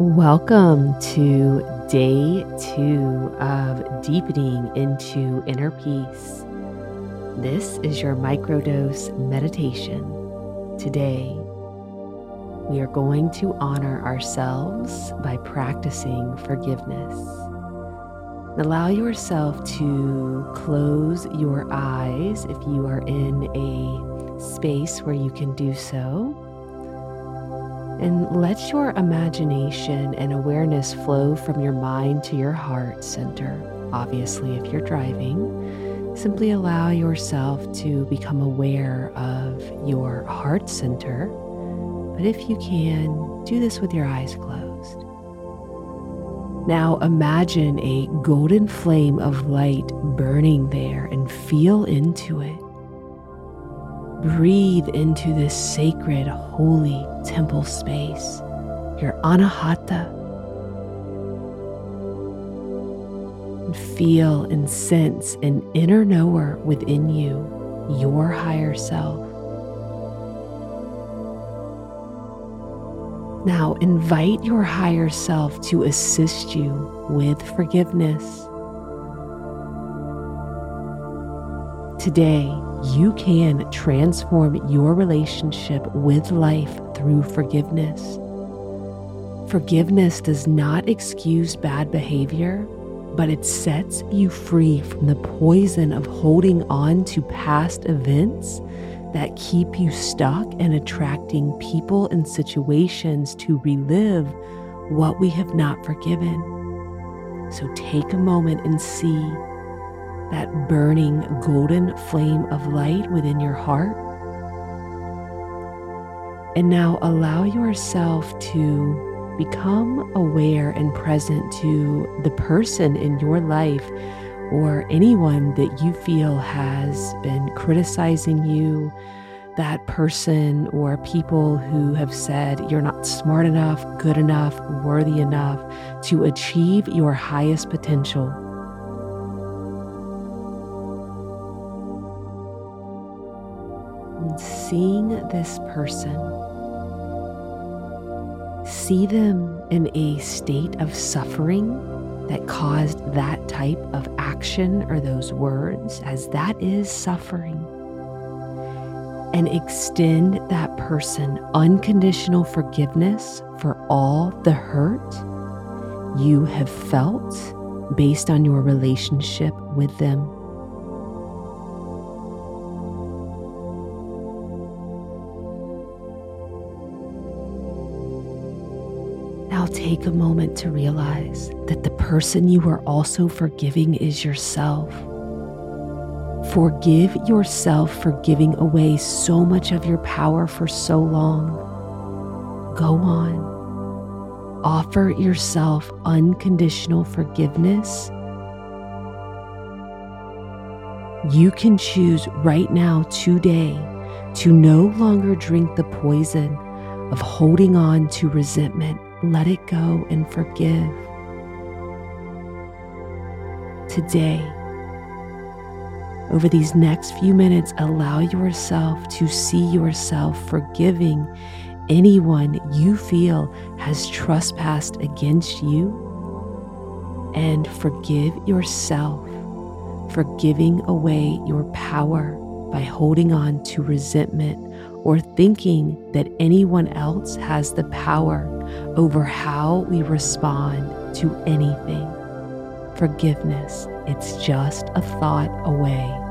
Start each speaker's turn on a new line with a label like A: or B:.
A: Welcome to day two of deepening into inner peace. This is your microdose meditation. Today, we are going to honor ourselves by practicing forgiveness. Allow yourself to close your eyes if you are in a space where you can do so and let your imagination and awareness flow from your mind to your heart center. Obviously, if you're driving, simply allow yourself to become aware of your heart center. But if you can, do this with your eyes closed. Now imagine a golden flame of light burning there and feel into it. Breathe into this sacred, holy temple space, your anahata. And feel and sense an inner knower within you, your higher self. Now invite your higher self to assist you with forgiveness. Today, you can transform your relationship with life through forgiveness. Forgiveness does not excuse bad behavior, but it sets you free from the poison of holding on to past events that keep you stuck and attracting people and situations to relive what we have not forgiven. So take a moment and see that burning golden flame of light within your heart. And now allow yourself to become aware and present to the person in your life or anyone that you feel has been criticizing you, that person or people who have said you're not smart enough, good enough, worthy enough to achieve your highest potential. Seeing this person, see them in a state of suffering that caused that type of action or those words, as that is suffering. And extend that person unconditional forgiveness for all the hurt you have felt based on your relationship with them. Now take a moment to realize that the person you are also forgiving is yourself. Forgive yourself for giving away so much of your power for so long. Go on. Offer yourself unconditional forgiveness. You can choose right now, today, to no longer drink the poison of holding on to resentment let it go and forgive. Today, over these next few minutes, allow yourself to see yourself forgiving anyone you feel has trespassed against you. And forgive yourself for giving away your power by holding on to resentment or thinking that anyone else has the power over how we respond to anything. Forgiveness, it's just a thought away.